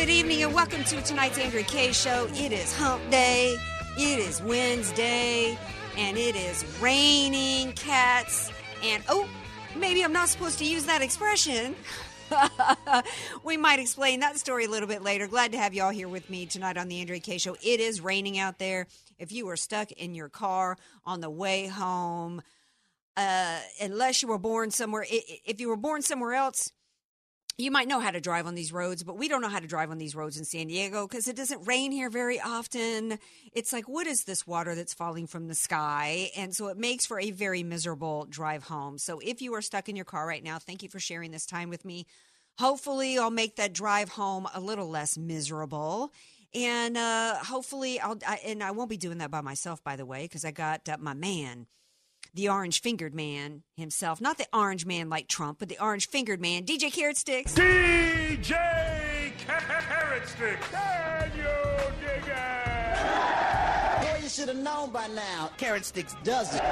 Good evening and welcome to tonight's Andrea Kaye Show. It is hump day, it is Wednesday, and it is raining cats. And oh, maybe I'm not supposed to use that expression. we might explain that story a little bit later. Glad to have you all here with me tonight on the Andrea Kaye Show. It is raining out there. If you are stuck in your car on the way home, uh, unless you were born somewhere, if you were born somewhere else, you might know how to drive on these roads, but we don't know how to drive on these roads in San Diego because it doesn't rain here very often. It's like, what is this water that's falling from the sky? And so it makes for a very miserable drive home. So if you are stuck in your car right now, thank you for sharing this time with me. Hopefully, I'll make that drive home a little less miserable. And uh, hopefully, I'll, I, and I won't be doing that by myself, by the way, because I got uh, my man the orange fingered man himself. Not the orange man like Trump, but the orange fingered man, DJ Carrot Sticks. DJ Carrot Stick. Can you dig it? Boy, you should have known by now. Carrot Sticks does it.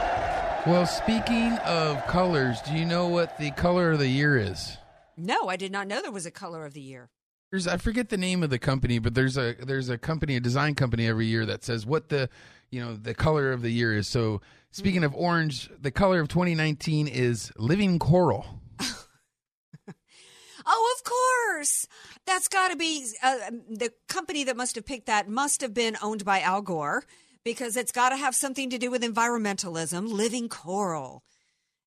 Well, speaking of colors, do you know what the color of the year is? No, I did not know there was a color of the year. There's I forget the name of the company, but there's a there's a company, a design company every year that says what the you know the color of the year is. So speaking of orange, the color of 2019 is living coral. Oh, of course. That's got to be uh, the company that must have picked that must have been owned by Al Gore because it's got to have something to do with environmentalism, living coral.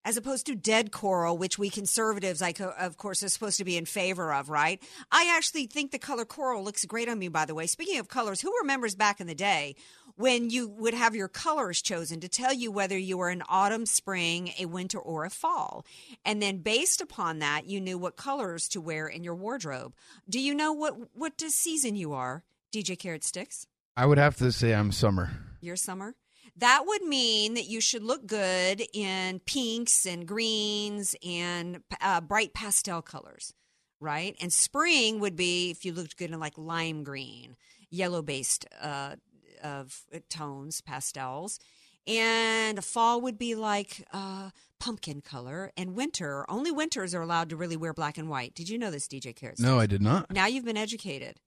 As opposed to dead coral, which we conservatives, I co- of course, are supposed to be in favor of, right? I actually think the color coral looks great on me, by the way. Speaking of colors, who remembers back in the day when you would have your colors chosen to tell you whether you were an autumn, spring, a winter, or a fall? And then based upon that, you knew what colors to wear in your wardrobe. Do you know what, what season you are, DJ Carrot Sticks? I would have to say I'm summer. Your summer? That would mean that you should look good in pinks and greens and uh, bright pastel colors, right? And spring would be if you looked good in like lime green, yellow based uh, of tones, pastels. And fall would be like uh, pumpkin color. And winter, only winters are allowed to really wear black and white. Did you know this, DJ Carrot? No, I did not. Now you've been educated.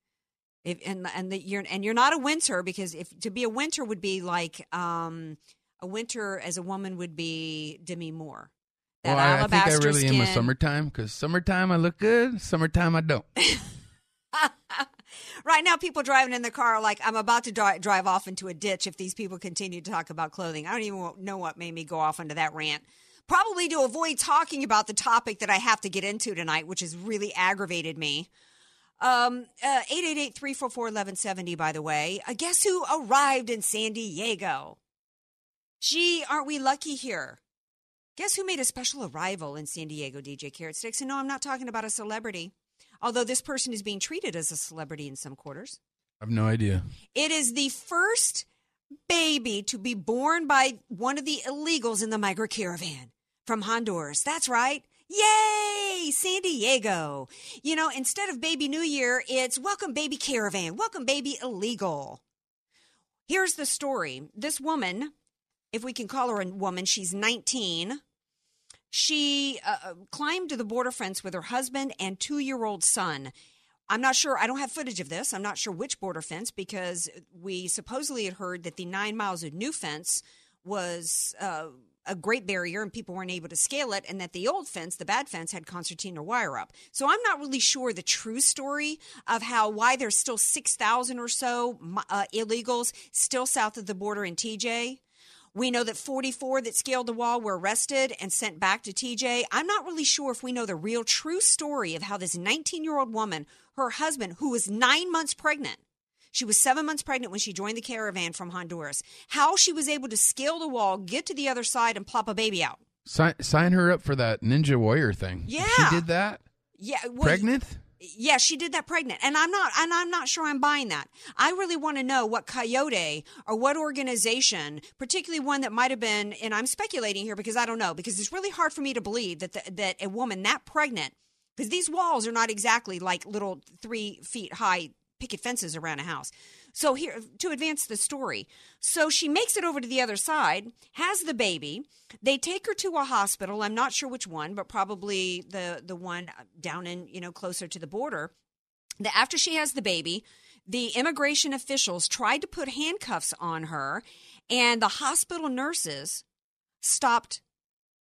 If, and and the, you're and you're not a winter because if to be a winter would be like um, a winter as a woman would be Demi Moore. That well, I, I think I really am a summertime because summertime I look good, summertime I don't. right now, people driving in the car are like, I'm about to dri- drive off into a ditch if these people continue to talk about clothing. I don't even know what made me go off into that rant. Probably to avoid talking about the topic that I have to get into tonight, which has really aggravated me. Um, uh, 888-344-1170, by the way. Uh, guess who arrived in San Diego? Gee, aren't we lucky here? Guess who made a special arrival in San Diego, DJ Carrot Sticks? And no, I'm not talking about a celebrity, although this person is being treated as a celebrity in some quarters. I have no idea. It is the first baby to be born by one of the illegals in the migrant caravan from Honduras. That's right. Yay! San Diego. You know, instead of Baby New Year, it's Welcome Baby Caravan, Welcome Baby Illegal. Here's the story. This woman, if we can call her a woman, she's 19. She uh, climbed to the border fence with her husband and two year old son. I'm not sure. I don't have footage of this. I'm not sure which border fence because we supposedly had heard that the nine miles of new fence was uh, a great barrier and people weren't able to scale it, and that the old fence, the bad fence, had concertina wire up. So I'm not really sure the true story of how why there's still 6,000 or so uh, illegals still south of the border in TJ. We know that 44 that scaled the wall were arrested and sent back to TJ. I'm not really sure if we know the real true story of how this 19 year old woman, her husband, who was nine months pregnant, she was seven months pregnant when she joined the caravan from Honduras. How she was able to scale the wall, get to the other side, and plop a baby out. Sign, sign her up for that Ninja Warrior thing. Yeah. She did that? Yeah. Well, Pregnant? Yeah, she did that pregnant, and I'm not, and I'm not sure I'm buying that. I really want to know what coyote or what organization, particularly one that might have been, and I'm speculating here because I don't know, because it's really hard for me to believe that the, that a woman that pregnant, because these walls are not exactly like little three feet high picket fences around a house. So here to advance the story. So she makes it over to the other side, has the baby. They take her to a hospital. I'm not sure which one, but probably the the one down in, you know, closer to the border. The, after she has the baby, the immigration officials tried to put handcuffs on her and the hospital nurses stopped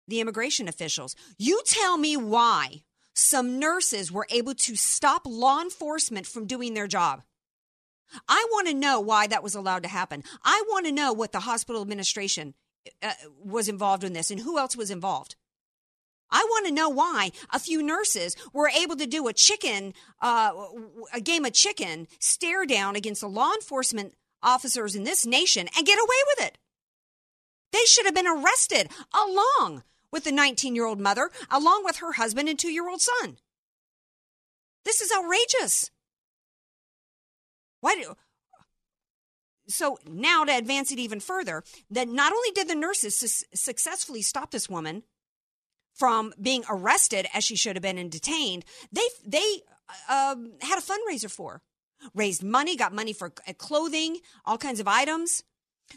the immigration officials. You tell me why some nurses were able to stop law enforcement from doing their job. I want to know why that was allowed to happen. I want to know what the hospital administration uh, was involved in this and who else was involved. I want to know why a few nurses were able to do a chicken, uh, a game of chicken stare down against the law enforcement officers in this nation and get away with it. They should have been arrested along with the 19 year old mother, along with her husband and two year old son. This is outrageous. Why do. So now to advance it even further, that not only did the nurses su- successfully stop this woman from being arrested as she should have been and detained, they they um, had a fundraiser for, raised money, got money for clothing, all kinds of items.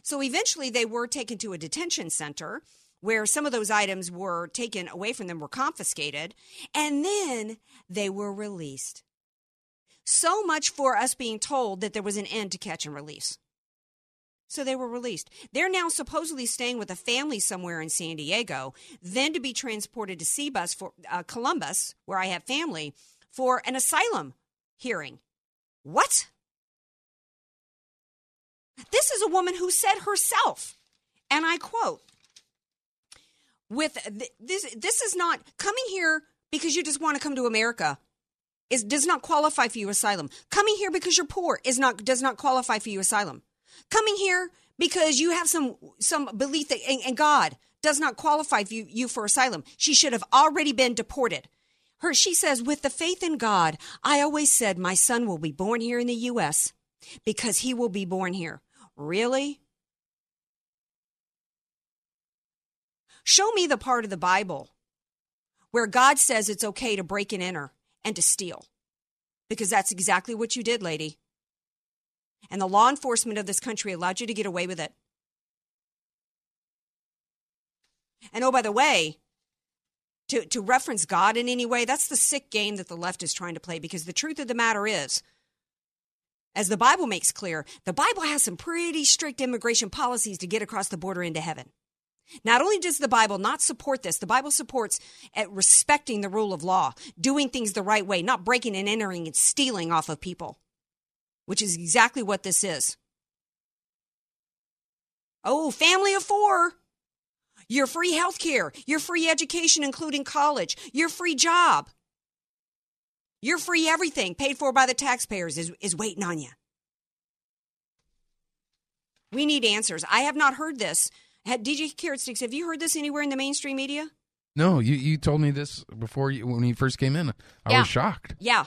So eventually, they were taken to a detention center where some of those items were taken away from them, were confiscated, and then they were released. So much for us being told that there was an end to catch and release. So they were released. They're now supposedly staying with a family somewhere in San Diego, then to be transported to Cebus for uh, Columbus, where I have family, for an asylum hearing. What? This is a woman who said herself, and I quote, with this this is not coming here because you just want to come to America is does not qualify for you asylum. Coming here because you're poor is not does not qualify for you asylum. Coming here because you have some some belief that, in, in God does not qualify for you, you for asylum. She should have already been deported. Her she says with the faith in God, I always said my son will be born here in the US because he will be born here. Really? Show me the part of the Bible where God says it's okay to break and enter and to steal. Because that's exactly what you did, lady. And the law enforcement of this country allowed you to get away with it. And oh, by the way, to, to reference God in any way, that's the sick game that the left is trying to play because the truth of the matter is, as the Bible makes clear, the Bible has some pretty strict immigration policies to get across the border into heaven. Not only does the Bible not support this, the Bible supports at respecting the rule of law, doing things the right way, not breaking and entering and stealing off of people, which is exactly what this is. Oh, family of four. Your free health care, your free education, including college, your free job, your free everything paid for by the taxpayers is, is waiting on you. We need answers. I have not heard this DJ Carrot Sticks, have you heard this anywhere in the mainstream media? No, you, you told me this before you, when you first came in. I yeah. was shocked. Yeah.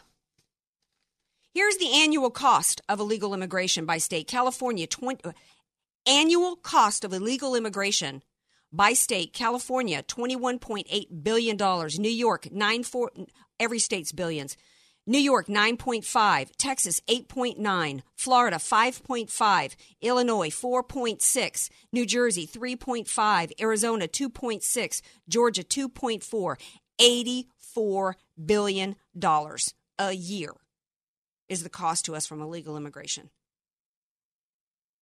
Here's the annual cost of illegal immigration by state. California, 20, uh, annual cost of illegal immigration by state. California, $21.8 billion. New York, 9, 4, every state's billions. New York 9.5, Texas 8.9, Florida 5.5, Illinois 4.6, New Jersey 3.5, Arizona 2.6, Georgia 2.4, 84 billion dollars a year is the cost to us from illegal immigration.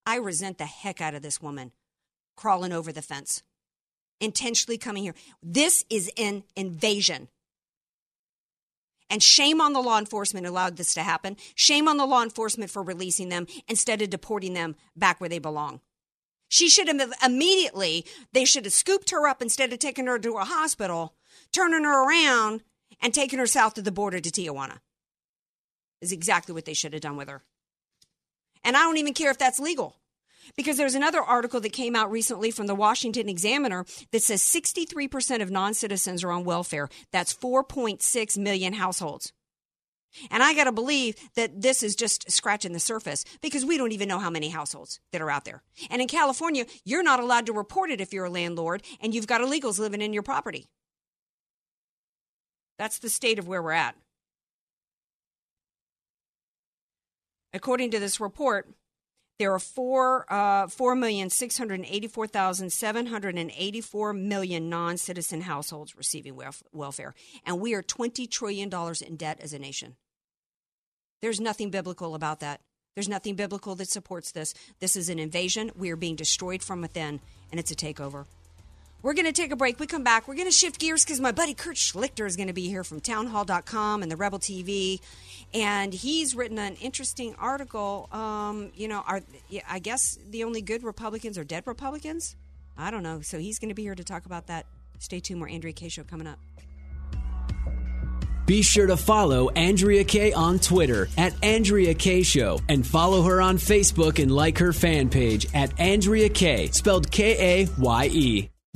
I resent the heck out of this woman crawling over the fence, intentionally coming here. This is an invasion. And shame on the law enforcement allowed this to happen. Shame on the law enforcement for releasing them instead of deporting them back where they belong. She should have immediately, they should have scooped her up instead of taking her to a hospital, turning her around, and taking her south to the border to Tijuana. Is exactly what they should have done with her. And I don't even care if that's legal. Because there's another article that came out recently from the Washington Examiner that says 63% of non citizens are on welfare. That's 4.6 million households. And I got to believe that this is just scratching the surface because we don't even know how many households that are out there. And in California, you're not allowed to report it if you're a landlord and you've got illegals living in your property. That's the state of where we're at. According to this report, there are four uh, four million six hundred eighty four thousand seven hundred eighty four million non citizen households receiving welf- welfare, and we are twenty trillion dollars in debt as a nation. There's nothing biblical about that. There's nothing biblical that supports this. This is an invasion. We are being destroyed from within, and it's a takeover. We're going to take a break. We come back. We're going to shift gears because my buddy Kurt Schlichter is going to be here from townhall.com and the Rebel TV. And he's written an interesting article. Um, you know, are I guess the only good Republicans are dead Republicans? I don't know. So he's going to be here to talk about that. Stay tuned. More Andrea Kaye Show coming up. Be sure to follow Andrea Kaye on Twitter at Andrea Kaye Show and follow her on Facebook and like her fan page at Andrea Kaye, spelled K A Y E.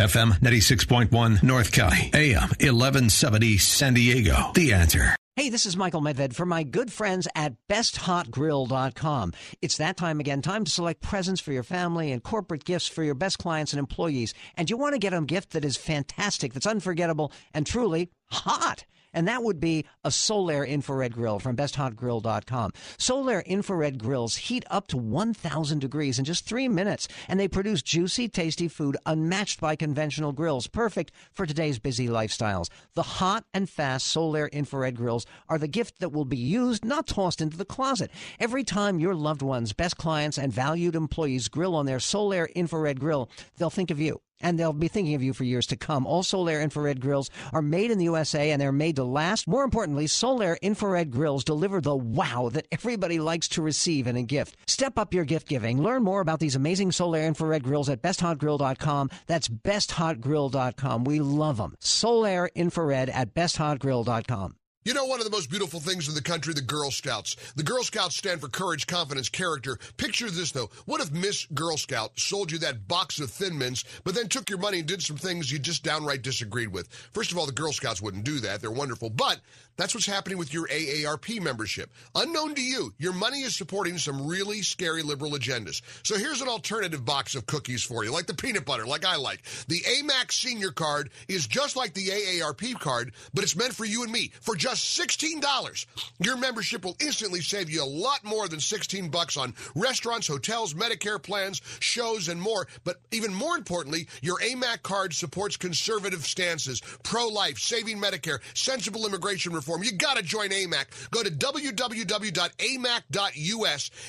FM 96.1 North County, AM 1170 San Diego. The answer. Hey, this is Michael Medved for my good friends at BestHotGrill.com. It's that time again, time to select presents for your family and corporate gifts for your best clients and employees. And you want to get them a gift that is fantastic, that's unforgettable, and truly hot and that would be a Solaire infrared grill from besthotgrill.com. Solaire infrared grills heat up to 1,000 degrees in just three minutes, and they produce juicy, tasty food unmatched by conventional grills, perfect for today's busy lifestyles. The hot and fast Solaire infrared grills are the gift that will be used, not tossed into the closet. Every time your loved ones, best clients, and valued employees grill on their Solaire infrared grill, they'll think of you and they'll be thinking of you for years to come. All Solaire infrared grills are made in the USA and they're made to last. More importantly, Solaire infrared grills deliver the wow that everybody likes to receive in a gift. Step up your gift giving. Learn more about these amazing Solaire infrared grills at besthotgrill.com. That's besthotgrill.com. We love them. Solaire infrared at besthotgrill.com. You know, one of the most beautiful things in the country, the Girl Scouts. The Girl Scouts stand for courage, confidence, character. Picture this, though. What if Miss Girl Scout sold you that box of Thin Mints, but then took your money and did some things you just downright disagreed with? First of all, the Girl Scouts wouldn't do that. They're wonderful. But that's what's happening with your AARP membership. Unknown to you, your money is supporting some really scary liberal agendas. So here's an alternative box of cookies for you, like the peanut butter, like I like. The AMAC Senior Card is just like the AARP card, but it's meant for you and me for just $16. Your membership will instantly save you a lot more than 16 bucks on restaurants, hotels, Medicare plans, shows, and more. But even more importantly, your AMAC card supports conservative stances, pro-life, saving Medicare, sensible immigration reform. You got to join AMAC. Go to www.amac.us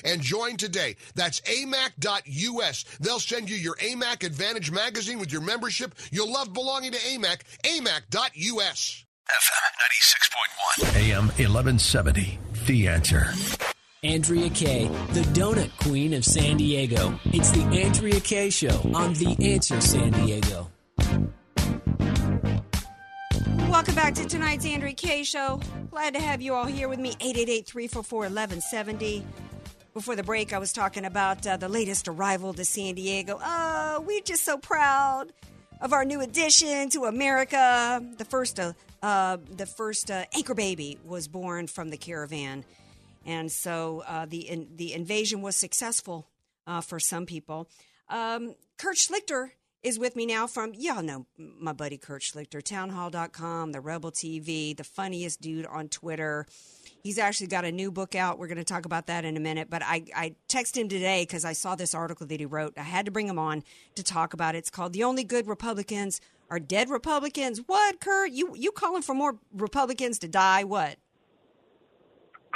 and join today. That's amac.us. They'll send you your AMAC Advantage magazine with your membership. You'll love belonging to AMAC. amac.us. FM 96.1. AM 1170. The answer. Andrea Kaye, the donut queen of San Diego. It's the Andrea Kaye Show on The Answer San Diego. Welcome back to tonight's Andrea Kaye Show. Glad to have you all here with me. 888-344-1170. Before the break, I was talking about uh, the latest arrival to San Diego. Oh, we're just so proud of our new addition to America. The first, uh, uh, the first uh, anchor baby was born from the caravan, and so uh, the in, the invasion was successful uh, for some people. Um, Kurt Schlichter is with me now from y'all know my buddy Kurt Schlichter, townhall.com, the Rebel TV, the funniest dude on Twitter. He's actually got a new book out. We're going to talk about that in a minute. But I, I texted him today because I saw this article that he wrote. I had to bring him on to talk about it. It's called "The Only Good Republicans Are Dead Republicans." What, Kurt? You you calling for more Republicans to die? What?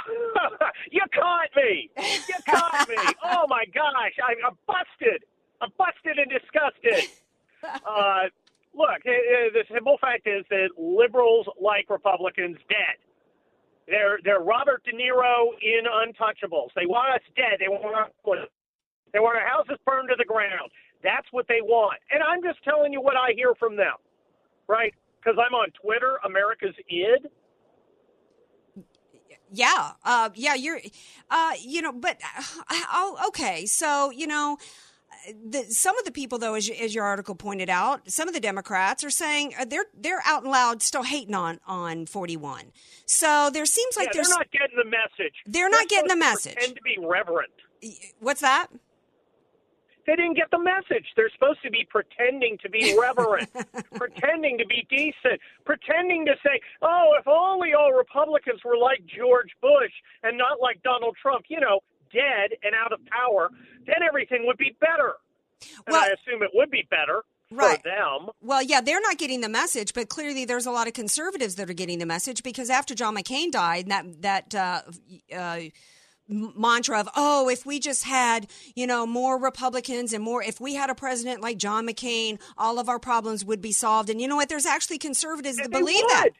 you caught me. You caught me. Oh my gosh, I'm busted. I'm busted and disgusted. Uh, look, the simple fact is that liberals like Republicans dead. They're they're Robert De Niro in Untouchables. They want us dead. They want us, they want our houses burned to the ground. That's what they want. And I'm just telling you what I hear from them, right? Because I'm on Twitter, America's id. Yeah, uh, yeah, you're, uh, you know, but uh, okay. So you know, the, some of the people, though, as, as your article pointed out, some of the Democrats are saying uh, they're they're out and loud still hating on on 41. So there seems like yeah, they're not getting the message. They're not getting the message. Pretend to be reverent. What's that? They didn't get the message. They're supposed to be pretending to be reverent, pretending to be decent, pretending to say, "Oh, if only all Republicans were like George Bush and not like Donald Trump." You know, dead and out of power, then everything would be better. And Well- I assume it would be better Right. for them. Well, yeah, they're not getting the message, but clearly there's a lot of conservatives that are getting the message because after John McCain died, that that uh, uh, mantra of oh, if we just had you know more Republicans and more, if we had a president like John McCain, all of our problems would be solved. And you know what? There's actually conservatives that They believe that.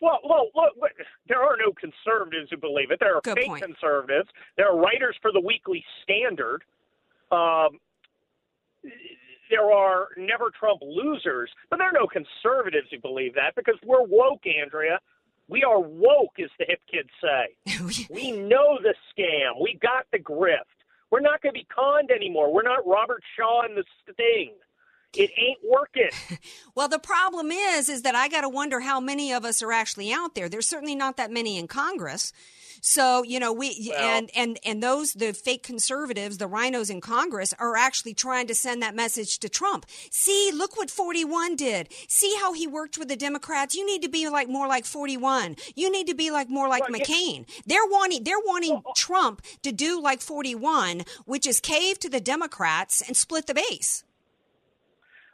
Well, well, look, look, there are no conservatives who believe it. There are Good fake point. conservatives. There are writers for the Weekly Standard. Um, there are never Trump losers, but there are no conservatives who believe that because we're woke, Andrea. We are woke, as the hip kids say. we know the scam. We got the grift. We're not going to be conned anymore. We're not Robert Shaw and the Sting. It ain't working. Well, the problem is, is that I got to wonder how many of us are actually out there. There's certainly not that many in Congress. So you know we and and and those the fake conservatives, the rhinos in Congress, are actually trying to send that message to Trump. See, look what 41 did. See how he worked with the Democrats. You need to be like more like 41. You need to be like more like McCain. They're wanting they're wanting uh Trump to do like 41, which is cave to the Democrats and split the base.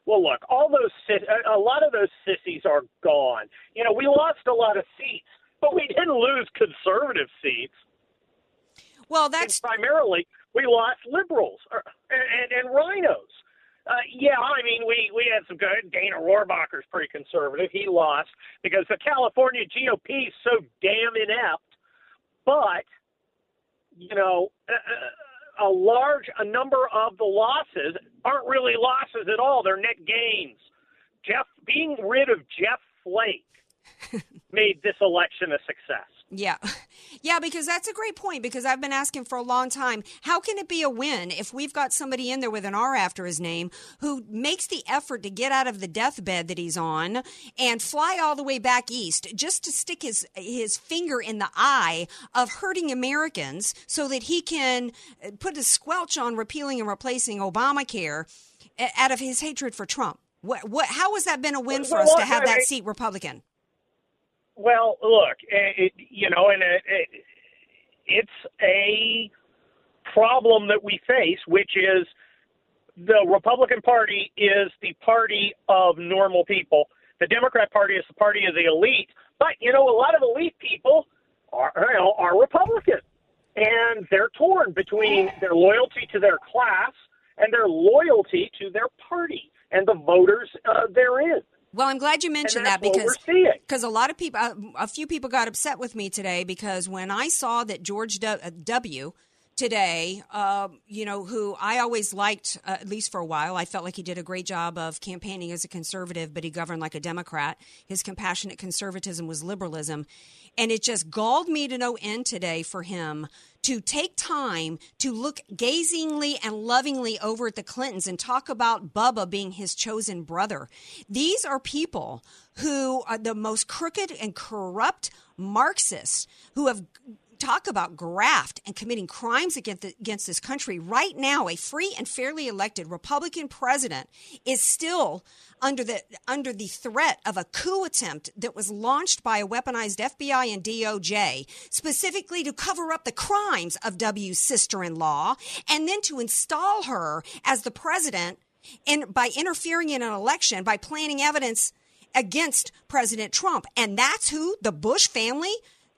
Well, look, all those a lot of those sissies are gone. You know, we lost a lot of seats, but we didn't lose conservative seats. Well, that's primarily we lost liberals or, and, and, and rhinos. Uh, yeah, I mean, we, we had some good. Dana Rohrabacher's pretty conservative. He lost because the California GOP is so damn inept. But, you know, a, a large a number of the losses aren't really losses at all. They're net gains. Jeff being rid of Jeff Flake made this election a success. Yeah. Yeah, because that's a great point because I've been asking for a long time. How can it be a win if we've got somebody in there with an R after his name who makes the effort to get out of the deathbed that he's on and fly all the way back east just to stick his his finger in the eye of hurting Americans so that he can uh, put a squelch on repealing and replacing Obamacare uh, out of his hatred for Trump? What what how has that been a win for us to have that seat Republican? Well, look, eh, it, you know, and it, it, it's a problem that we face, which is the Republican Party is the party of normal people. The Democrat Party is the party of the elite. But you know, a lot of elite people are you know, are Republican, and they're torn between their loyalty to their class and their loyalty to their party and the voters uh, therein. Well, I'm glad you mentioned that because because a lot of people, uh, a few people got upset with me today because when I saw that George w, uh, w today, uh, you know, who I always liked, uh, at least for a while. I felt like he did a great job of campaigning as a conservative, but he governed like a Democrat. His compassionate conservatism was liberalism. And it just galled me to no end today for him to take time to look gazingly and lovingly over at the Clintons and talk about Bubba being his chosen brother. These are people who are the most crooked and corrupt Marxists who have talk about graft and committing crimes against, against this country. Right now, a free and fairly elected Republican president is still under the under the threat of a coup attempt that was launched by a weaponized FBI and DOJ specifically to cover up the crimes of W's sister-in-law and then to install her as the president in by interfering in an election by planting evidence against President Trump. And that's who the Bush family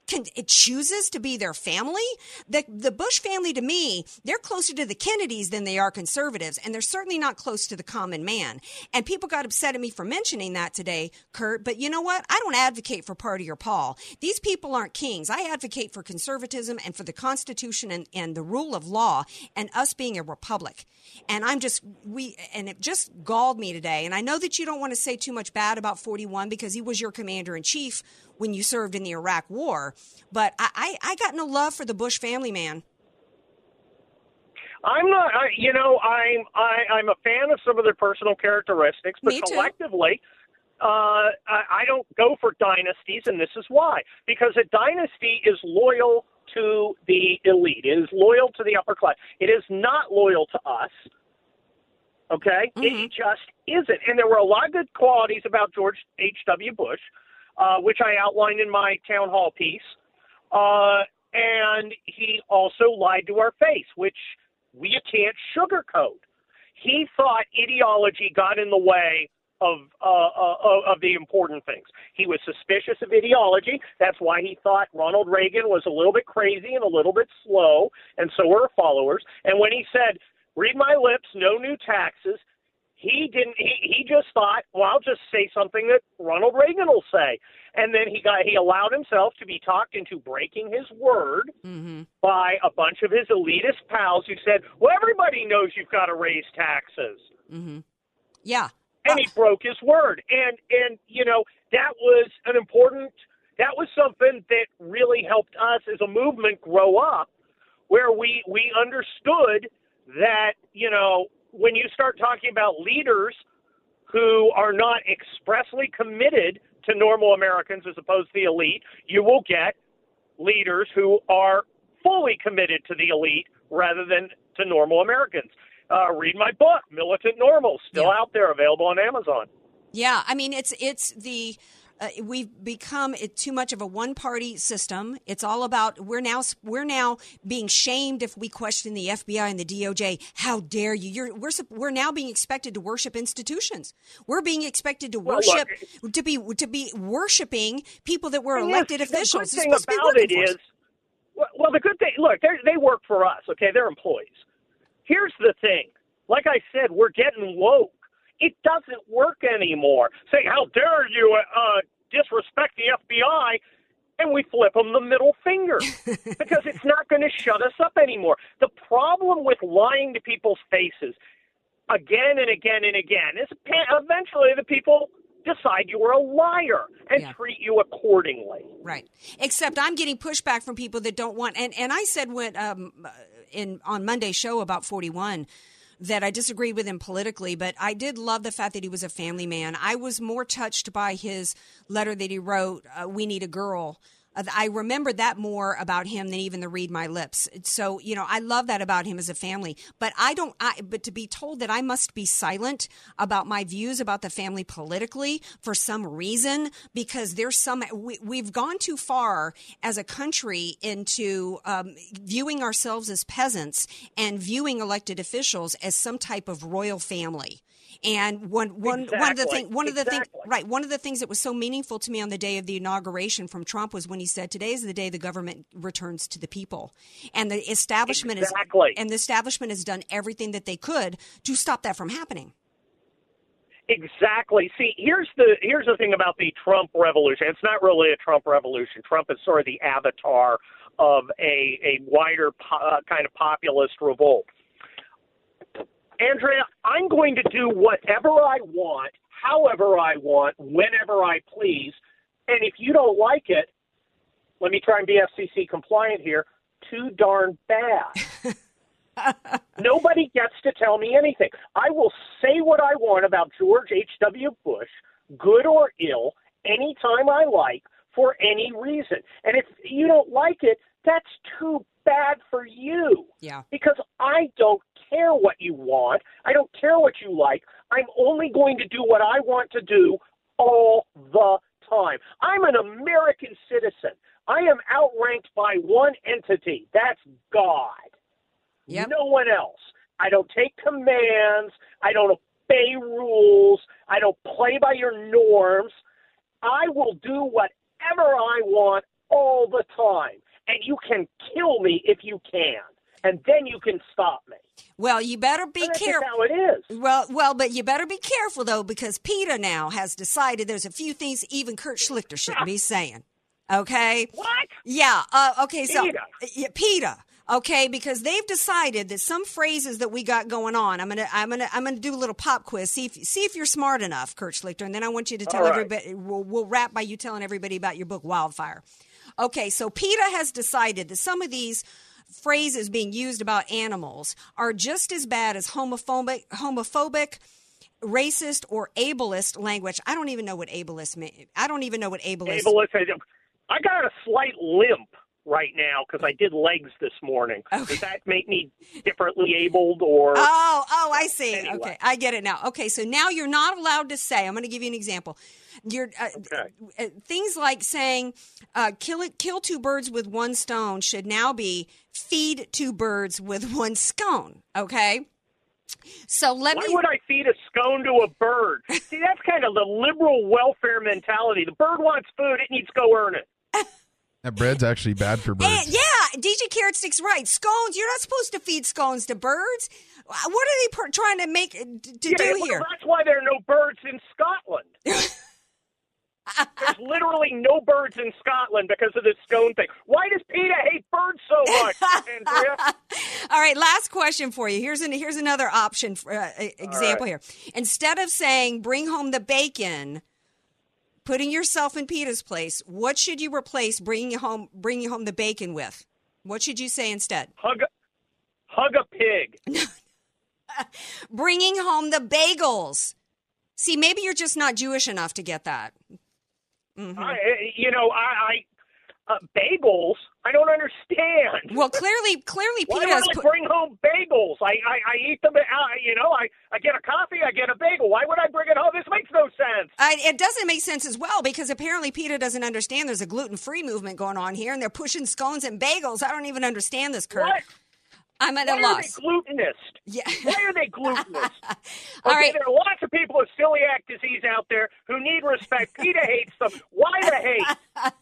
can, it chooses to be their family. The, the Bush family, to me, they're closer to the Kennedys than they are conservatives, and they're certainly not close to the common man. And people got upset at me for mentioning that today, Kurt. But you know what? I don't advocate for party or Paul. These people aren't kings. I advocate for conservatism and for the Constitution and, and the rule of law and us being a republic. And I'm just, we, and it just galled me today. And I know that you don't want to say too much bad about 41 because he was your commander in chief when you served in the Iraq War. But I, I, I got no love for the Bush family, man. I'm not. I, you know, I'm I, I'm a fan of some of their personal characteristics, but collectively, uh, I, I don't go for dynasties, and this is why. Because a dynasty is loyal to the elite. It is loyal to the upper class. It is not loyal to us. Okay, it just isn't. And there were a lot of good qualities about George H. W. Bush, uh, which I outlined in my town hall piece. Uh, and he also lied to our face, which we can't sugarcoat. He thought ideology got in the way of uh, uh, of the important things. He was suspicious of ideology. That's why he thought Ronald Reagan was a little bit crazy and a little bit slow, and so were followers. And when he said, "Read my lips, no new taxes," he didn't. He, he just thought, "Well, I'll just say something that Ronald Reagan will say." And then he got he allowed himself to be talked into breaking his word Mm-hmm. by a bunch of his elitist pals who said, "Well, everybody knows you've got to raise taxes." Mm-hmm. Yeah. and he broke his word and and you know that was an important that was something that really helped us as a movement grow up where we we understood that you know when you start talking about leaders who are not expressly committed to normal Americans as opposed to the elite you will get leaders who are fully committed to the elite rather than to normal Americans uh, read my book, Militant Normal, still out there, available on Amazon. Yeah, I mean it's it's the uh, we've become it, too much of a one-party system. It's all about we're now we're now being shamed if we question the FBI and the DOJ. How dare you? You're, we're we're now being expected to worship institutions. We're being expected to Well, worship look- to be to be worshiping people that were elected is, officials. The good thing supposed to be about it us. well, well, the good thing, look, they they work for us. Okay, they're employees. Here's the thing. Like I said, we're getting woke. It doesn't work anymore. Say, how dare you uh, disrespect the FBI? And we flip them the middle finger because it's not going to shut us up anymore. The problem with lying to people's faces again and again and again is eventually the people decide you are a liar and Yeah. treat you accordingly. Right. Except I'm getting pushback from people that don't want. And and I said when um, in on Monday's show about 41 that I disagreed with him politically, but I did love the fact that he was a family man. I was more touched by his letter that he wrote, uh, "We Need a Girl." Uh, I remember that more about him than even the "Read My Lips." So you know, I love that about him as a family. But I don't. I, but to be told that I must be silent about my views about the family politically for some reason because there's some we, we've gone too far as a country into um, viewing ourselves as peasants and viewing elected officials as some type of royal family. And one one one of the thing one of the things Exactly. right one of the things that was so meaningful to me on the day of the inauguration from Trump was when he said today is the day the government returns to the people and the establishment Exactly. is and the establishment has done everything that they could to stop that from happening. Exactly. See, here's the here's the thing about the Trump revolution. It's not really a Trump revolution. Trump is sort of the avatar of a a wider po- uh, kind of populist revolt. Andrea, I'm going to do whatever I want, however I want, whenever I please. And if you don't like it, let me try and be FCC compliant here. Too darn bad. Nobody gets to tell me anything. I will say what I want about George H.W. Bush, good or ill, anytime I like, for any reason. And if you don't like it, that's too bad for you. Yeah. Because I don't care what you want. I don't care what you like. I'm only going to do what I want to do all the time. I'm an American citizen. I am outranked by one entity. That's God. Yep. No one else. I don't take commands. I don't obey rules. I don't play by your norms. I will do whatever I want all the time. And you can kill me if you can. And then you can stop me. Well, you better be And that's just careful. how it is. Well, well, but you better be careful though, because PETA now has decided there's a few things even Kurt Schlichter shouldn't be saying. Okay. What? Yeah. Uh, okay. So PETA. Yeah, PETA. Okay, because they've decided that some phrases that we got going on. I'm gonna, I'm gonna, I'm gonna do a little pop quiz. See if, see if you're smart enough, Kurt Schlichter, and then I want you to tell right. everybody. We'll, we'll wrap by you telling everybody about your book Wildfire. Okay, so PETA has decided that some of these phrases being used about animals are just as bad as homophobic, homophobic, racist, or ableist language. I don't even know what ableist means. I don't even know what ableist. Ableist, I- got a slight limp right now because I did legs this morning. Does that make me differently abled or? Oh, oh, I see. Anyway. Okay, I get it now. Okay, so now you're not allowed to say. I'm going to give you an example. You're uh, uh, things like saying uh, "kill it, kill two birds with one stone" should now be "feed two birds with one scone." Okay. So let Why me. Why would I feed a scone to a bird? See, that's kind of the liberal welfare mentality. The bird wants food; it needs to go earn it. That bread's actually bad for birds. And, yeah, DJ Carrot Stick's right. Scones. You're not supposed to feed scones to birds. What are they per- trying to make to Yeah, do well, here? That's why there are no birds in Scotland. There's literally no birds in Scotland because of this scone thing. Why does PETA hate birds so much, Andrea? All right, last question for you. Here's an, here's another option for, uh, example here. Instead of saying "bring home the bacon," putting yourself in PETA's place, what should you replace bringing home bringing home the bacon with? What should you say instead? Hug hug a pig. Bringing home the bagels. See, maybe you're just not Jewish enough to get that. Mhm. I, you know, I, I uh, bagels. I don't understand. Well, clearly, clearly, Why PETA do I put. bring home bagels? I, I, I eat them. I, you know, I, I get a coffee. I get a bagel. Why would I bring it home? This makes no sense. I, it doesn't make sense as well because apparently PETA doesn't understand there's a gluten free movement going on here and they're pushing scones and bagels. I don't even understand this, Kurt. What? I'm at Why a are loss. they glutinous? Yeah. Why are they glutinous? All okay, right. there are lots of people with celiac disease out there who need respect. PETA hates them. Why the hate?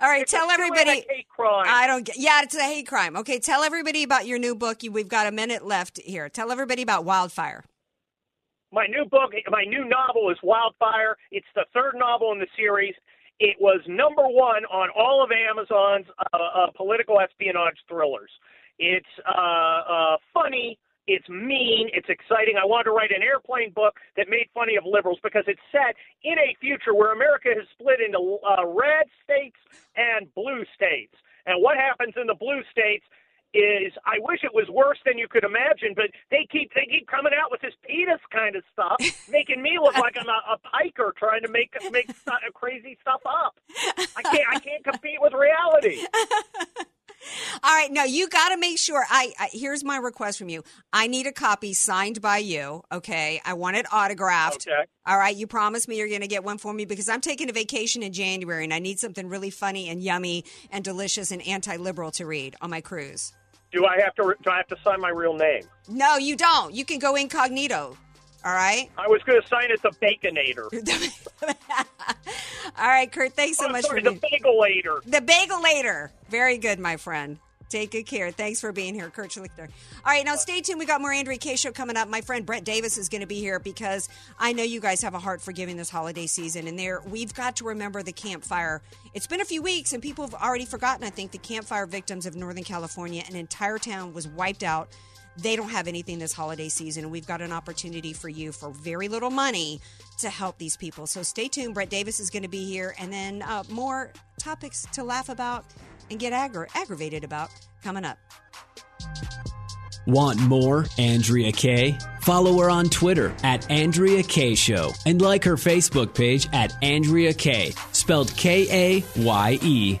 All right, It's tell a everybody. hate crime. I don't get. Yeah, it's a hate crime. Okay, tell everybody about your new book. We've got a minute left here. Tell everybody about Wildfire. My new book, my new novel is Wildfire. It's the third novel in the series. It was number one on all of Amazon's uh, uh, political espionage thrillers. It's uh, uh, funny. It's mean. It's exciting. I wanted to write an airplane book that made funny of liberals because it's set in a future where America has split into uh, red states and blue states. And what happens in the blue states is I wish it was worse than you could imagine, but they keep they keep coming out with this penis kind of stuff, making me look like I'm a, a piker trying to make make crazy stuff up. I can't I can't compete with reality. All right, no, you got to make sure. I, I here's my request from you. I need a copy signed by you. Okay, I want it autographed. Okay. All right, you promise me you're going to get one for me because I'm taking a vacation in January and I need something really funny and yummy and delicious and anti-liberal to read on my cruise. Do I have to do I have to sign my real name? No, you don't. You can go incognito. All right. I was going to sign it the Baconator. All right, Kurt. Thanks so Oh, much sorry, for the being- Bagelator. the bagelator. Very good, my friend. Take good care. Thanks for being here, Kurt Schlichter. All right, now stay tuned. We got more Andrea Kaye show coming up. My friend Brett Davis is going to be here because I know you guys have a heart for giving this holiday season, and there we've got to remember the campfire. It's been a few weeks, and people have already forgotten. I think the campfire victims of Northern California, an entire town was wiped out. They don't have anything this holiday season, we've got an opportunity for you for very little money to help these people. So stay tuned. Brett Davis is going to be here, and then uh, more topics to laugh about and get aggra- aggravated about coming up. Want more Andrea Kaye? Follow her on Twitter at Andrea Kaye Show and like her Facebook page at Andrea Kaye, spelled K A Y E.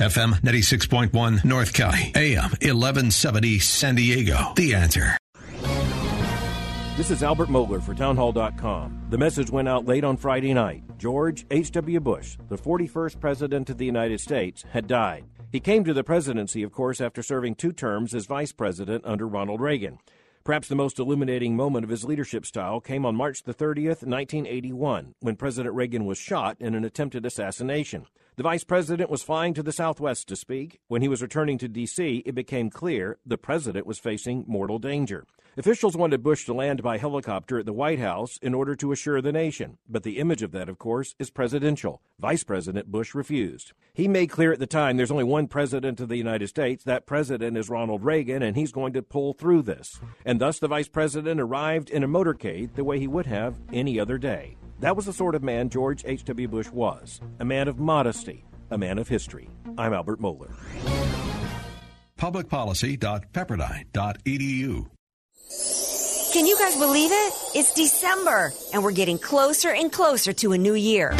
FM 96.1 North County, AM 1170 San Diego. The answer. This is Albert Mohler for Townhall.com. The message went out late on Friday night. George H.W. Bush, the 41st President of the United States, had died. He came to the presidency, of course, after serving two terms as Vice President under Ronald Reagan. Perhaps the most illuminating moment of his leadership style came on March the 30th, 1981, when President Reagan was shot in an attempted assassination. The vice president was flying to the southwest to speak. When he was returning to D.C., it became clear the president was facing mortal danger. Officials wanted Bush to land by helicopter at the White House in order to assure the nation, but the image of that, of course, is presidential. Vice President Bush refused. He made clear at the time there's only one president of the United States. That president is Ronald Reagan, and he's going to pull through this. And thus the vice president arrived in a motorcade the way he would have any other day. That was the sort of man George H.W. Bush was a man of modesty, a man of history. I'm Albert Mohler. Publicpolicy.pepperdine.edu. Can you guys believe it? It's December, and we're getting closer and closer to a new year.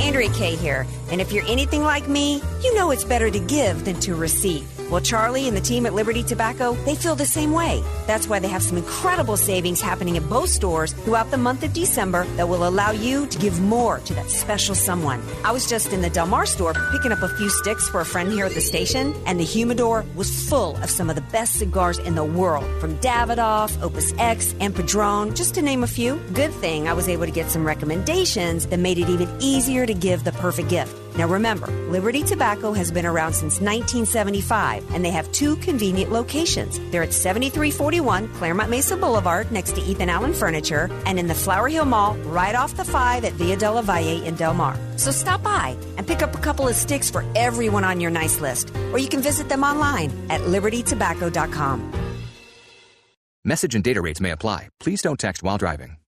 Andrea Kaye here, and if you're anything like me, you know it's better to give than to receive. Well, Charlie and the team at Liberty Tobacco, they feel the same way. That's why they have some incredible savings happening at both stores throughout the month of December that will allow you to give more to that special someone. I was just in the Del Mar store picking up a few sticks for a friend here at the station, and the humidor was full of some of the best cigars in the world, from Davidoff, Opus X, and Padron, just to name a few. Good thing I was able to get some recommendations that made it even easier to give the perfect gift. Now remember, Liberty Tobacco has been around since 1975 and they have two convenient locations. They're at 7341 Clairemont Mesa Boulevard next to Ethan Allen Furniture and in the Flower Hill Mall right off the 5 at Via de la Valle in Del Mar. So stop by and pick up a couple of sticks for everyone on your nice list or you can visit them online at libertytobacco.com. Message and data rates may apply. Please don't text while driving.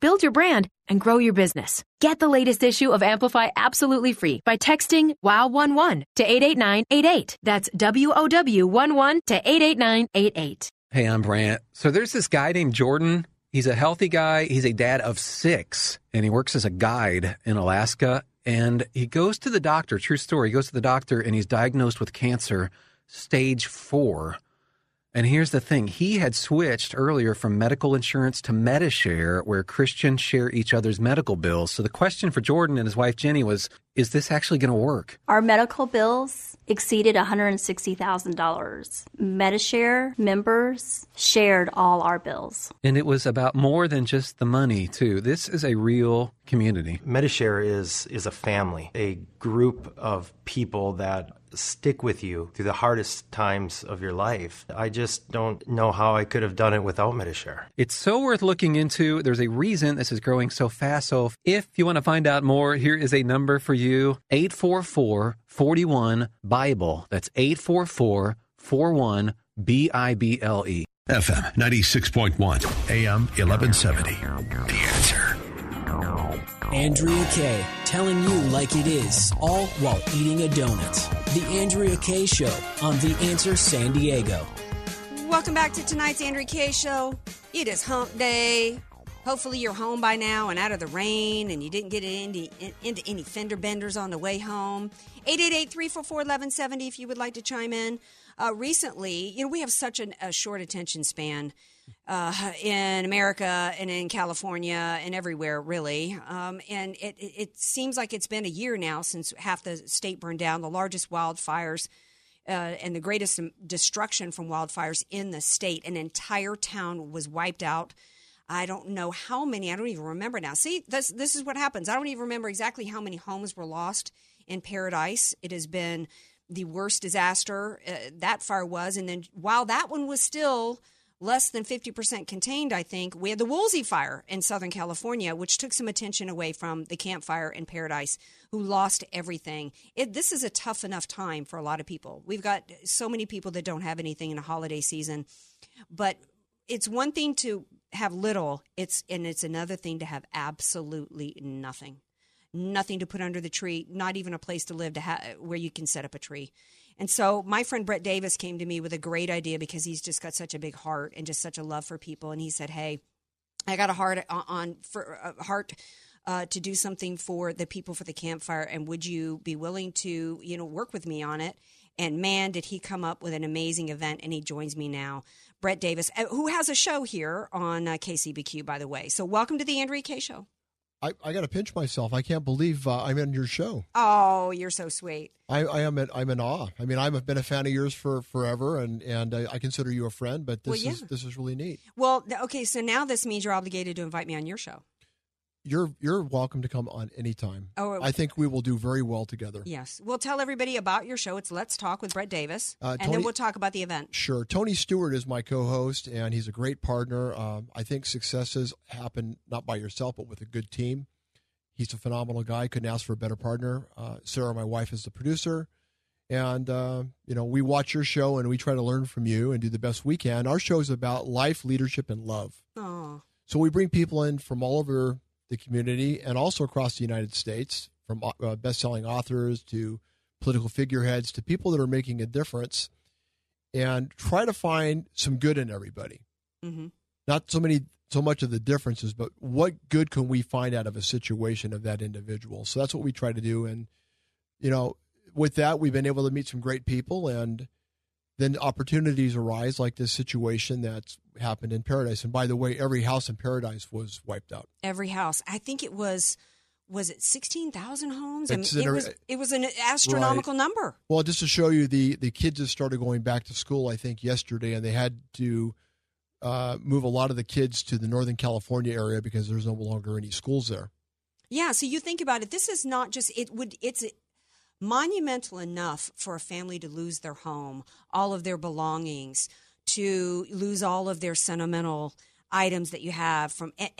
build your brand, and grow your business. Get the latest issue of Amplify absolutely free by texting WOW11 to 88988. That's W-O-W-11 to 88988. Hey, I'm Brant. So there's this guy named Jordan. He's a healthy guy. He's a dad of six, and he works as a guide in Alaska And he goes to the doctor, true story. He goes to the doctor and he's diagnosed with cancer, stage four. And here's the thing he had switched earlier from medical insurance to Medishare, where Christians share each other's medical bills. So the question for Jordan and his wife Jenny was is this actually going to work? Our medical bills exceeded $160,000. Medishare members shared all our bills. And it was about more than just the money, too. This is a real community. Medishare is is a family, a group of people that stick with you through the hardest times of your life. I just don't know how I could have done it without Medishare. It's so worth looking into. There's a reason this is growing so fast. So if you want to find out more, here is a number for you 844 41 Bible. That's 844 41 B I B L E. FM 96.1, AM 1170. The answer. Andrea Kaye, telling you like it is, all while eating a donut. The Andrea Kaye Show on The Answer San Diego. Welcome back to tonight's Andrea Kaye Show. It is hump day. Hopefully you're home by now and out of the rain and you didn't get into, into any fender benders on the way home. 888-344-1170 if you would like to chime in. Uh, recently, you know, we have such an, a short attention span uh, in America and in California and everywhere, really. Um, and it, it, seems like it's been a year now since half the state burned down, the largest wildfires uh, and the greatest destruction from wildfires in the state. An entire town was wiped out. I don't know how many. I don't even remember now. See, this this is what happens. I don't even remember exactly how many homes were lost in Paradise. It has been the worst disaster uh, that fire was, and then while that one was still less than 50% contained, I think, we had the Woolsey fire in Southern California, which took some attention away from the Camp Fire in Paradise, who lost everything. It, this is a tough enough time for a lot of people. We've got so many people that don't have anything in a holiday season, but it's one thing to have little, it's and it's another thing to have absolutely nothing. Nothing to put under the tree, not even a place to live to ha- where you can set up a tree. And so my friend Brett Davis came to me with a great idea because he's just got such a big heart and just such a love for people. And he said, "Hey, I got a heart on for a heart." Uh, to do something for the people for the campfire, and would you be willing to, you know, work with me on it? And man, did he come up with an amazing event, and he joins me now. Brett Davis, uh, who has a show here on uh, KCBQ, by the way. So, welcome to the Andrea Kaye Show. I, I got to pinch myself. I can't believe uh, I'm in your show. Oh, you're so sweet. I, I am. In, I'm in awe. I mean, I've been a fan of yours for forever, and and I, I consider you a friend. But this well, yeah. is this is really neat. Well, okay. So now this means you're obligated to invite me on your show you're you're welcome to come on anytime. Oh, I think we will do very well together. Yes, we'll tell everybody about your show. It's Let's Talk with Brett Davis, uh, Tony, and then we'll talk about the event. Sure. Tony Stewart is my co-host, and he's a great partner. Um, I think successes happen not by yourself, but with a good team. He's a phenomenal guy. Couldn't ask for a better partner. Uh, Sarah, my wife, is the producer. And, uh, you know, we watch your show and we try to learn from you and do the best we can. Our show is about life, leadership, and love. Aww. So we bring people in from all over the community and also across the United States, from uh, best-selling authors to political figureheads to people that are making a difference, and try to find some good in everybody. Mm-hmm. Not so many, so much of the differences, but what good can we find out of a situation of that individual? So that's what we try to do, and you know, with that, we've been able to meet some great people and then opportunities arise like this situation that's happened in paradise and by the way every house in paradise was wiped out every house i think it was was it 16,000 homes? I mean, it, was, it was an astronomical right. number. Well, just to show you, the, the kids have started going back to school, I think, yesterday, and they had to uh, move a lot of the kids to the Northern California area because there's no longer any schools there. Yeah, so you think about it. This is not just, it would, it's monumental enough for a family to lose their home, all of their belongings, to lose all of their sentimental items that you have from and,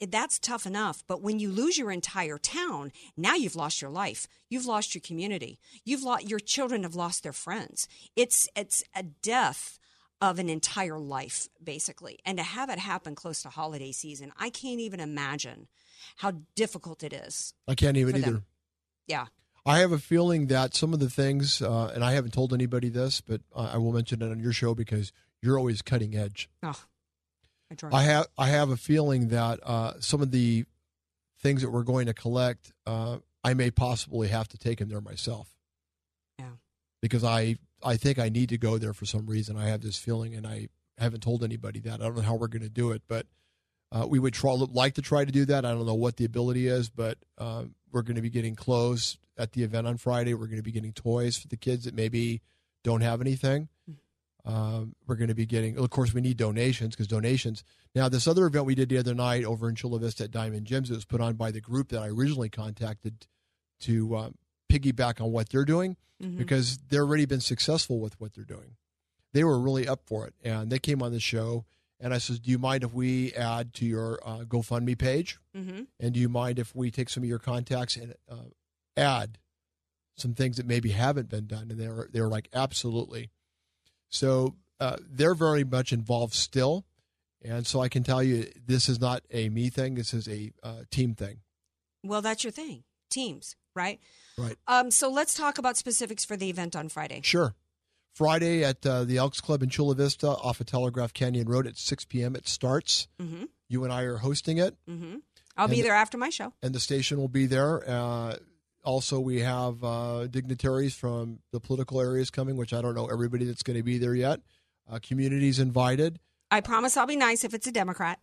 and, that's tough enough but when you lose your entire town now you've lost your life. You've lost your community. You've lost your children have lost their friends. It's it's a death of an entire life basically. And to have it happen close to holiday season i can't even imagine how difficult it is i can't even either them. yeah I have a feeling that some of the things, uh, and I haven't told anybody this, but I will mention it on your show because you're always cutting edge. Oh, I, try. I have I have a feeling that uh, some of the things that we're going to collect uh, I may possibly have to take them there myself. Yeah. Because I I think I need to go there for some reason. I have this feeling, and I haven't told anybody that. I don't know how we're going to do it, but uh, we would try like to try to do that. I don't know what the ability is, but uh, we're going to be getting clothes at the event on Friday. We're going to be getting toys for the kids that maybe don't have anything. Um, we're going to be getting, of course, we need donations because donations. Now, this other event we did the other night over in Chula Vista at Diamond Gyms, it was put on by the group that I originally contacted to um, piggyback on what they're doing Mhm. because they've already been successful with what they're doing. They were really up for it, and they came on the show. And I says, "Do you mind if we add to your uh, GoFundMe page? Mhm. And do you mind if we take some of your contacts and uh, add some things that maybe haven't been done?" And they were they were like, "Absolutely." So uh, they're very much involved still, and so I can tell you, this is not a me thing. This is a uh, team thing. Well, that's your thing. Teams, right? Right. Um, so let's talk about specifics for the event on Friday. Sure. Friday at uh, the Elks Club in Chula Vista off of Telegraph Canyon Road at 6 p.m. It starts. Mm-hmm. You and I are hosting it. Mm-hmm. I'll be there after my show. and the station will be there. Uh, also, we have uh, dignitaries from the political areas coming, which I don't know everybody that's going to be there yet. Uh, communities invited. I promise I'll be nice if it's a Democrat.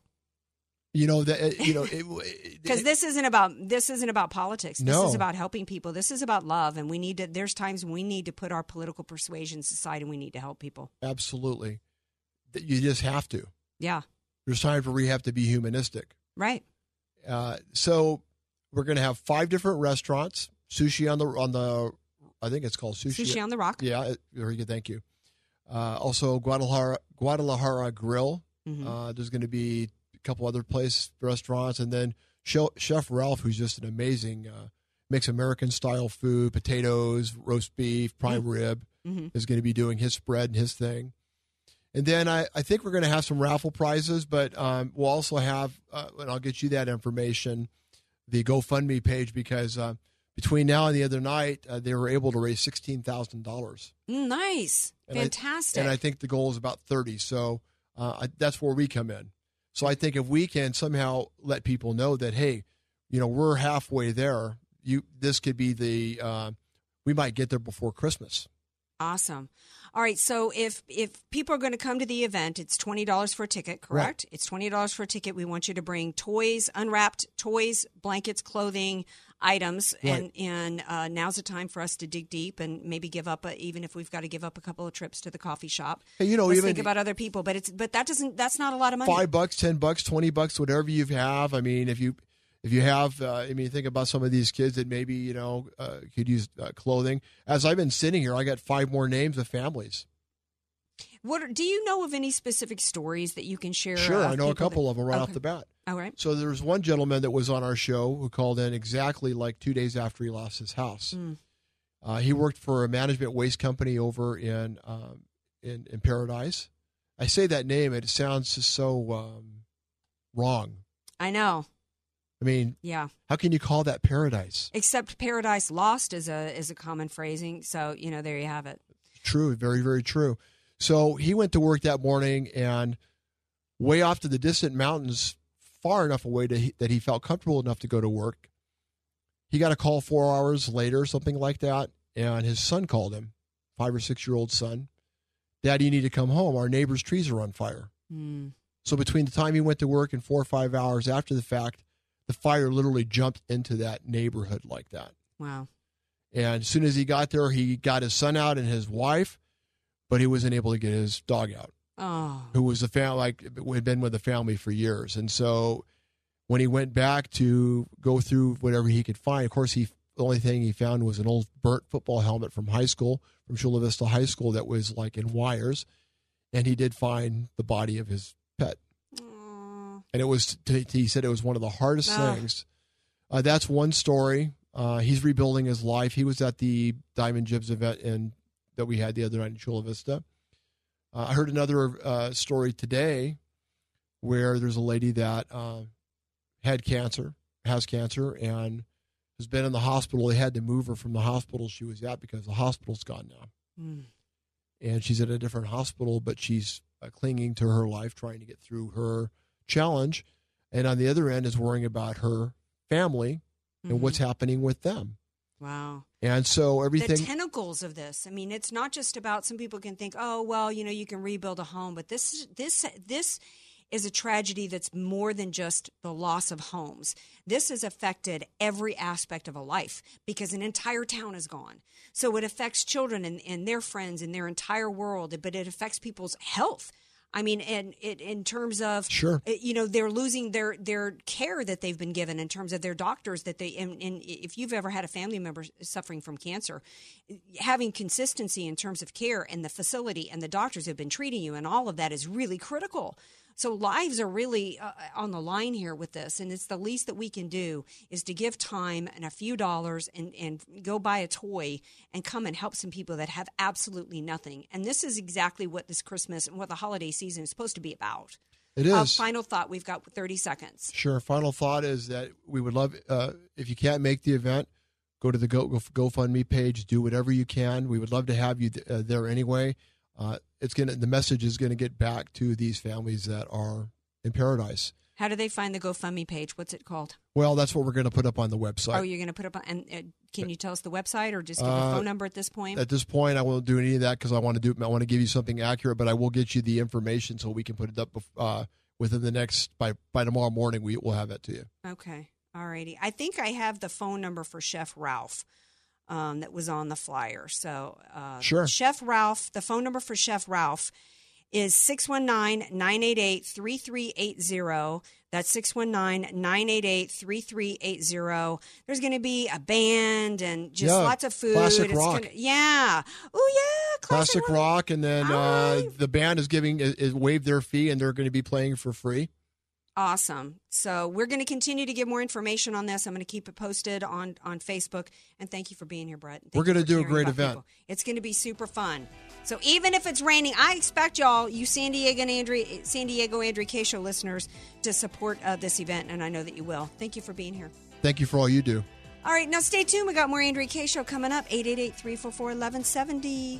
You know that you know it, Because this isn't about this isn't about politics. This No. is about helping people. This is about love, and we need to. There's times when we need to put our political persuasions aside, and we need to help people. absolutely you just have to. Yeah, There's times where we have to be humanistic. right. Uh, so we're going to have five different restaurants. Sushi on the on the, I think it's called sushi. Sushi on the Rock. Yeah, very good. Thank you. Uh, also, Guadalajara Guadalajara Grill. Mhm. Uh, there's going to be a couple other place restaurants, and then Chef Ralph, who's just an amazing, uh, makes American style food, potatoes, roast beef, prime rib, Mhm. is going to be doing his spread and his thing. And then I, I think we're going to have some raffle prizes, but um, we'll also have, uh, and I'll get you that information, the GoFundMe page, because uh, between now and the other night, uh, they were able to raise $16,000. Mm, Nice, And I- fantastic. and I think the goal is about 30. So uh, I, that's where we come in. So I think if we can somehow let people know that, hey, you know, we're halfway there, you this could be the, uh, we might get there before Christmas. Awesome. All right. So if if people are going to come to the event, it's twenty dollars for a ticket, correct? It's twenty dollars for a ticket. We want you to bring toys, unwrapped toys, blankets, clothing, items, and and uh, now's the time for us to dig deep and maybe give up, a, even if we've got to give up a couple of trips to the coffee shop. Hey, you know, Let's even- think about other people, but it's but that doesn't that's not a lot of money. five bucks, ten bucks, twenty bucks, whatever you have. I mean, if you if you have, uh, I mean, think about some of these kids that maybe you know uh, could use uh, clothing. As I've been sitting here, I got five more names of families. What do you know of any specific stories that you can share? Sure, I know a couple that- of them right off the bat. All right. So there's one gentleman that was on our show who called in exactly like two days after he lost his house. Mm. Uh, he worked for a management waste company over in um, in, in Paradise. I say that name, it sounds just so um, wrong. I know. I mean, Yeah. how can you call that Paradise? Except Paradise Lost is a is a common phrasing. So you know, there you have it. True, very, very true. So he went to work that morning and way off to the distant mountains, far enough away to, that he felt comfortable enough to go to work. He got a call four hours later, something like that, and his son called him, five or six year old son. Daddy, you need to come home. Our neighbor's trees are on fire. Mm. So between the time he went to work and four or five hours after the fact, the fire literally jumped into that neighborhood like that. Wow. And as soon as he got there, he got his son out and his wife, but he wasn't able to get his dog out, Oh. who was a family like had been with the family for years. And so when he went back to go through whatever he could find, of course, he the only thing he found was an old burnt football helmet from high school, from Chula Vista High School, that was like in wires, and he did find the body of his pet. And it was he said it was one of the hardest Ah. things. Uh, that's one story. Uh, he's rebuilding his life. He was at the Diamond Gyms event in, that we had the other night in Chula Vista. Uh, I heard another uh, story today where there's a lady that uh, had cancer, has cancer, and has been in the hospital. They had to move her from the hospital she was at because the hospital's gone now. Mm. And she's at a different hospital, but she's uh, clinging to her life, trying to get through her challenge. And on the other end is worrying about her family and what's mm-hmm. happening with them. Wow. And so everything. The tentacles of this. I mean, it's not just about. Some people can think, oh, well, you know, you can rebuild a home, but this, this, this is a tragedy that's more than just the loss of homes. This has affected every aspect of a life because an entire town is gone. So it affects children and, and their friends and their entire world, but it affects people's health. I mean, and it in terms of sure, eh, you know, they're losing their their care that they've been given in terms of their doctors that they. And, and if you've ever had a family member suffering from cancer, eh, having consistency in terms of care and the facility and the doctors who've been treating you and all of that is really critical. So lives are really uh, on the line here with this, and it's the least that we can do is to give time and a few dollars and and go buy a toy and come and help some people that have absolutely nothing. And this is exactly what this Christmas and what the holiday season is supposed to be about. It is. Uh, final thought. We've got 30 seconds. Sure. Final thought is that we would love uh, if you can't make the event, go to the Go, Go GoFundMe page, do whatever you can. We would love to have you th- uh, there anyway. Uh, it's gonna the message is gonna get back to these families that are in paradise. How do they find the GoFundMe page? What's it called? Well, that's what we're going to put up on the website. Oh, you're going to put up on. And uh, can you tell us the website or just give a Uh, phone number at this point? At this point, I won't do any of that because I want to do. I want to give you something accurate, but I will get you the information so we can put it up uh, within the next by by tomorrow morning. We will have that to you. Okay. All righty. I think I have the phone number for Chef Ralph um, that was on the flyer. So, uh, Sure. Chef Ralph, the phone number for Chef Ralph is 619 988 3380. That's 619 988 3380. There's going to be a band and just Yeah, lots of food. classic It's rock. Gonna, yeah. Oh, yeah. Classic, rock, and then uh, the band is giving is, is waived their fee, and they're going to be playing for free. Awesome. So we're going to continue to give more information on this. I'm going to keep it posted on on Facebook. And thank you for being here, Brett. Thank We're gonna do a great event. people. It's going to be super fun. So even if it's raining, I expect y'all, you San Diego and Andrea, San Diego Andrea Kaye Show listeners, to support uh, this event, and I know that you will. Thank you for being here. Thank you for all you do. All right, now stay tuned. We got more Andrea Kaye Show coming up. 888-344-1170.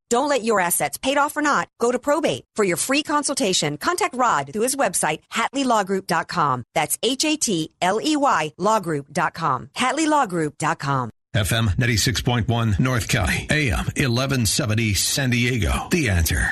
Don't let your assets, paid off or not, go to probate. For your free consultation, contact Rod through his website, HatleyLawGroup.com. That's H-A-T-L-E-Y lawgroup.com. HatleyLawGroup.com. FM 96.1 North County, AM 1170 San Diego. The answer.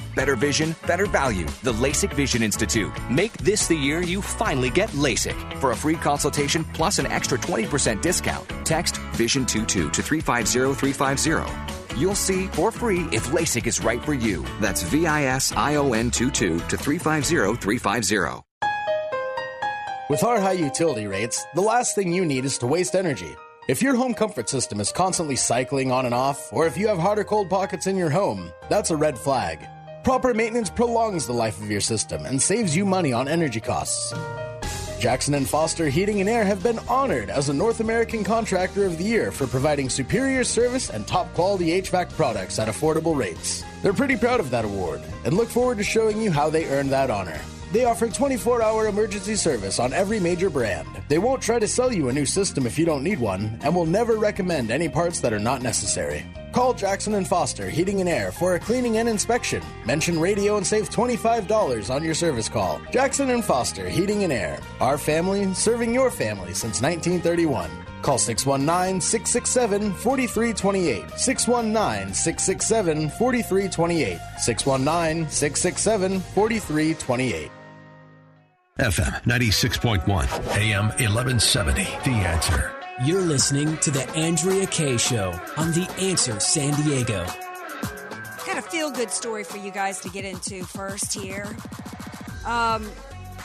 Better vision, better value. The LASIK Vision Institute. Make this the year you finally get LASIK. For a free consultation plus an extra 20% discount, text VISION22 to 350350. You'll see for free if LASIK is right for you. That's V I S I O N 22 to 350350. With our high utility rates, the last thing you need is to waste energy. If your home comfort system is constantly cycling on and off, or if you have hot or cold pockets in your home, that's a red flag. Proper maintenance prolongs the life of your system and saves you money on energy costs. Jackson and Foster Heating and Air have been honored as a North American Contractor of the Year for providing superior service and top quality HVAC products at affordable rates. They're pretty proud of that award and look forward to showing you how they earned that honor. They offer 24 hour emergency service on every major brand. They won't try to sell you a new system if you don't need one, and will never recommend any parts that are not necessary. Call Jackson and Foster Heating and Air for a cleaning and inspection. Mention radio and save $25 on your service call. Jackson and Foster Heating and Air. Our family serving your family since 1931. Call 619 667 4328. 619 667 4328. 619 667 4328. FM 96.1, AM 1170. The answer. You're listening to The Andrea Kaye Show on The Answer San Diego. Got a feel good story for you guys to get into first here. Um,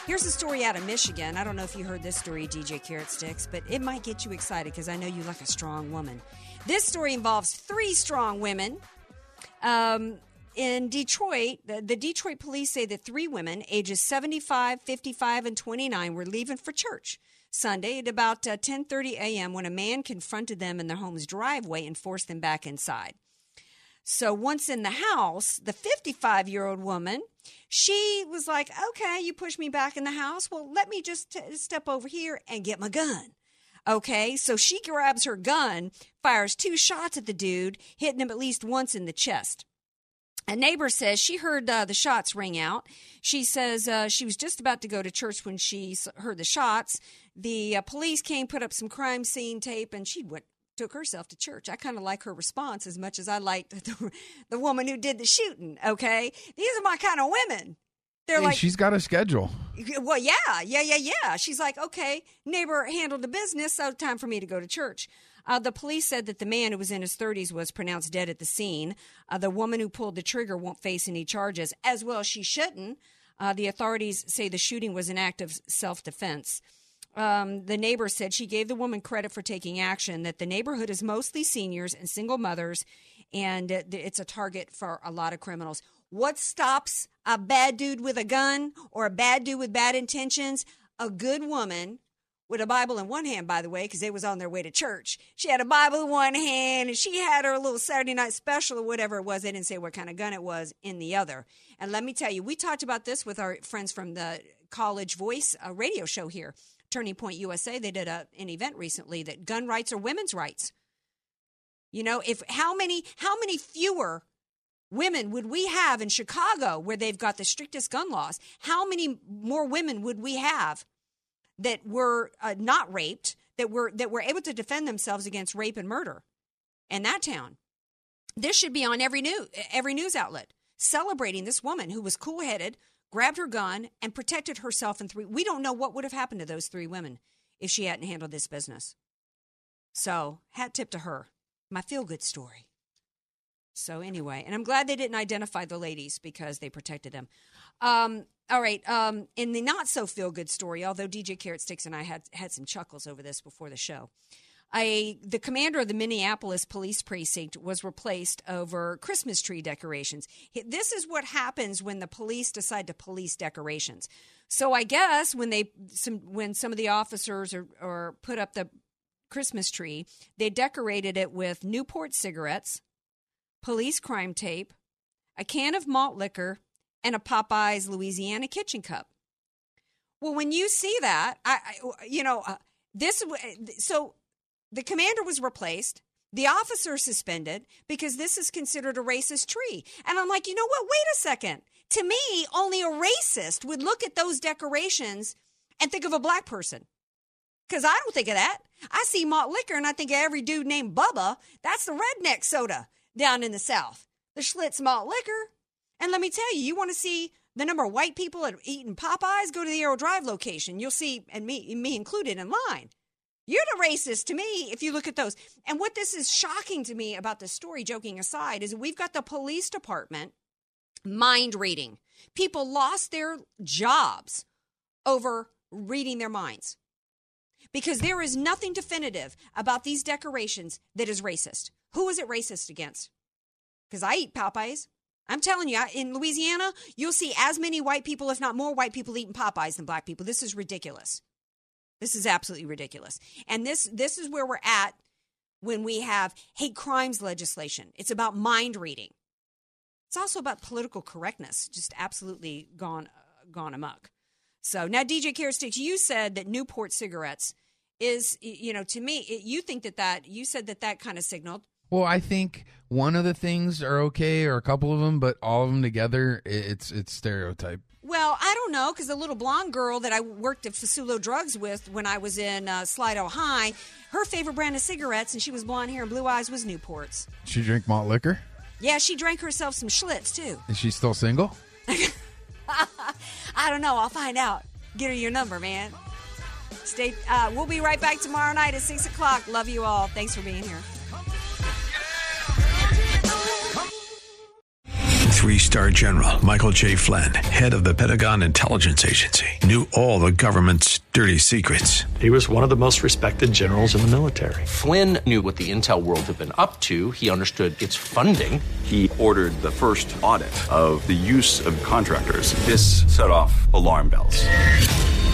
here's a story out of Michigan. I don't know if you heard this story, DJ Carrot Sticks, but it might get you excited because I know you like a strong woman. This story involves three strong women. Um, in Detroit, the, the Detroit police say that three women, ages 75, 55, and 29, were leaving for church. Sunday at about uh, 10:30 a.m. when a man confronted them in their home's driveway and forced them back inside. So once in the house, the 55-year-old woman, she was like, "Okay, you push me back in the house. Well, let me just t- step over here and get my gun." Okay, so she grabs her gun, fires two shots at the dude, hitting him at least once in the chest. A neighbor says she heard uh, the shots ring out. She says uh, she was just about to go to church when she heard the shots. The uh, police came, put up some crime scene tape, and she went took herself to church. I kind of like her response as much as I liked the, the woman who did the shooting. Okay, these are my kind of women. They're Hey, like, she's got a schedule. well, yeah, yeah, yeah, yeah. She's like, okay, neighbor handled the business, so time for me to go to church. Uh, the police said that the man who was in his 30s was pronounced dead at the scene. Uh, the woman who pulled the trigger won't face any charges, as well she shouldn't. Uh, the authorities say the shooting was an act of self defense. Um, the neighbor said she gave the woman credit for taking action, that the neighborhood is mostly seniors and single mothers, and it's a target for a lot of criminals. What stops a bad dude with a gun or a bad dude with bad intentions? A good woman with a Bible in one hand, by the way, because they was on their way to church. She had a Bible in one hand, and she had her little Saturday night special or whatever it was. They didn't say what kind of gun it was in the other. And let me tell you, we talked about this with our friends from the College Voice uh, radio show here, Turning Point USA. They did a, an event recently that gun rights are women's rights. You know, if how many how many fewer women would we have in Chicago where they've got the strictest gun laws? How many more women would we have that were uh, not raped, that were that were able to defend themselves against rape and murder in that town? This should be on every new every news outlet celebrating this woman who was cool headed, grabbed her gun, and protected herself and three. We don't know what would have happened to those three women if she hadn't handled this business. So, hat tip to her. My feel good story. So, anyway, and I'm glad they didn't identify the ladies because they protected them. Um, all right. Um, in the not so feel good story, although DJ Carrot Sticks and I had, had some chuckles over this before the show, a, the commander of the Minneapolis police precinct was replaced over Christmas tree decorations. This is what happens when the police decide to police decorations. So I guess when they some when some of the officers or put up the Christmas tree, they decorated it with Newport cigarettes, police crime tape, a can of malt liquor, and a Popeyes Louisiana kitchen cup. Well, when you see that, I, I you know, uh, this so the commander was replaced. The officer suspended because this is considered a racist tree. And I'm like, you know what? Wait a second. To me, only a racist would look at those decorations and think of a black person. Because I don't think of that. I see malt liquor and I think of every dude named Bubba. That's the redneck soda down in the South, the Schlitz malt liquor. And let me tell you, you want to see the number of white people that are eating Popeyes? Go to the Arrow Drive location. You'll see, and me, me included in line. You're the racist to me if you look at those. And what this is shocking to me about the story, joking aside, is we've got the police department mind reading. People lost their jobs over reading their minds because there is nothing definitive about these decorations that is racist. Who is it racist against? Because I eat Popeyes. I'm telling you, in Louisiana, you'll see as many white people, if not more white people, eating Popeyes than black people. This is ridiculous. This is absolutely ridiculous. And this this is where we're at when we have hate crimes legislation. It's about mind reading. It's also about political correctness, just absolutely gone uh, gone amok. So now, DJ Carrot you said that Newport cigarettes is, you know, to me, it, you think that that you said that that kind of signaled. Well, I think one of the things are okay, or a couple of them, but all of them together, it's it's stereotype. Well, I don't know because the little blonde girl that I worked at Fasulo Drugs with when I was in uh, Slido High, her favorite brand of cigarettes, and she was blonde hair and blue eyes, was Newports. She drink malt liquor. Yeah, she drank herself some Schlitz too. Is she still single? I don't know. I'll find out. Get her your number, man. Stay. Uh, we'll be right back tomorrow night at six o'clock. Love you all. Thanks for being here. Three star general Michael J. Flynn, head of the Pentagon Intelligence Agency, knew all the government's dirty secrets. He was one of the most respected generals in the military. Flynn knew what the intel world had been up to, he understood its funding. He ordered the first audit of the use of contractors. This set off alarm bells.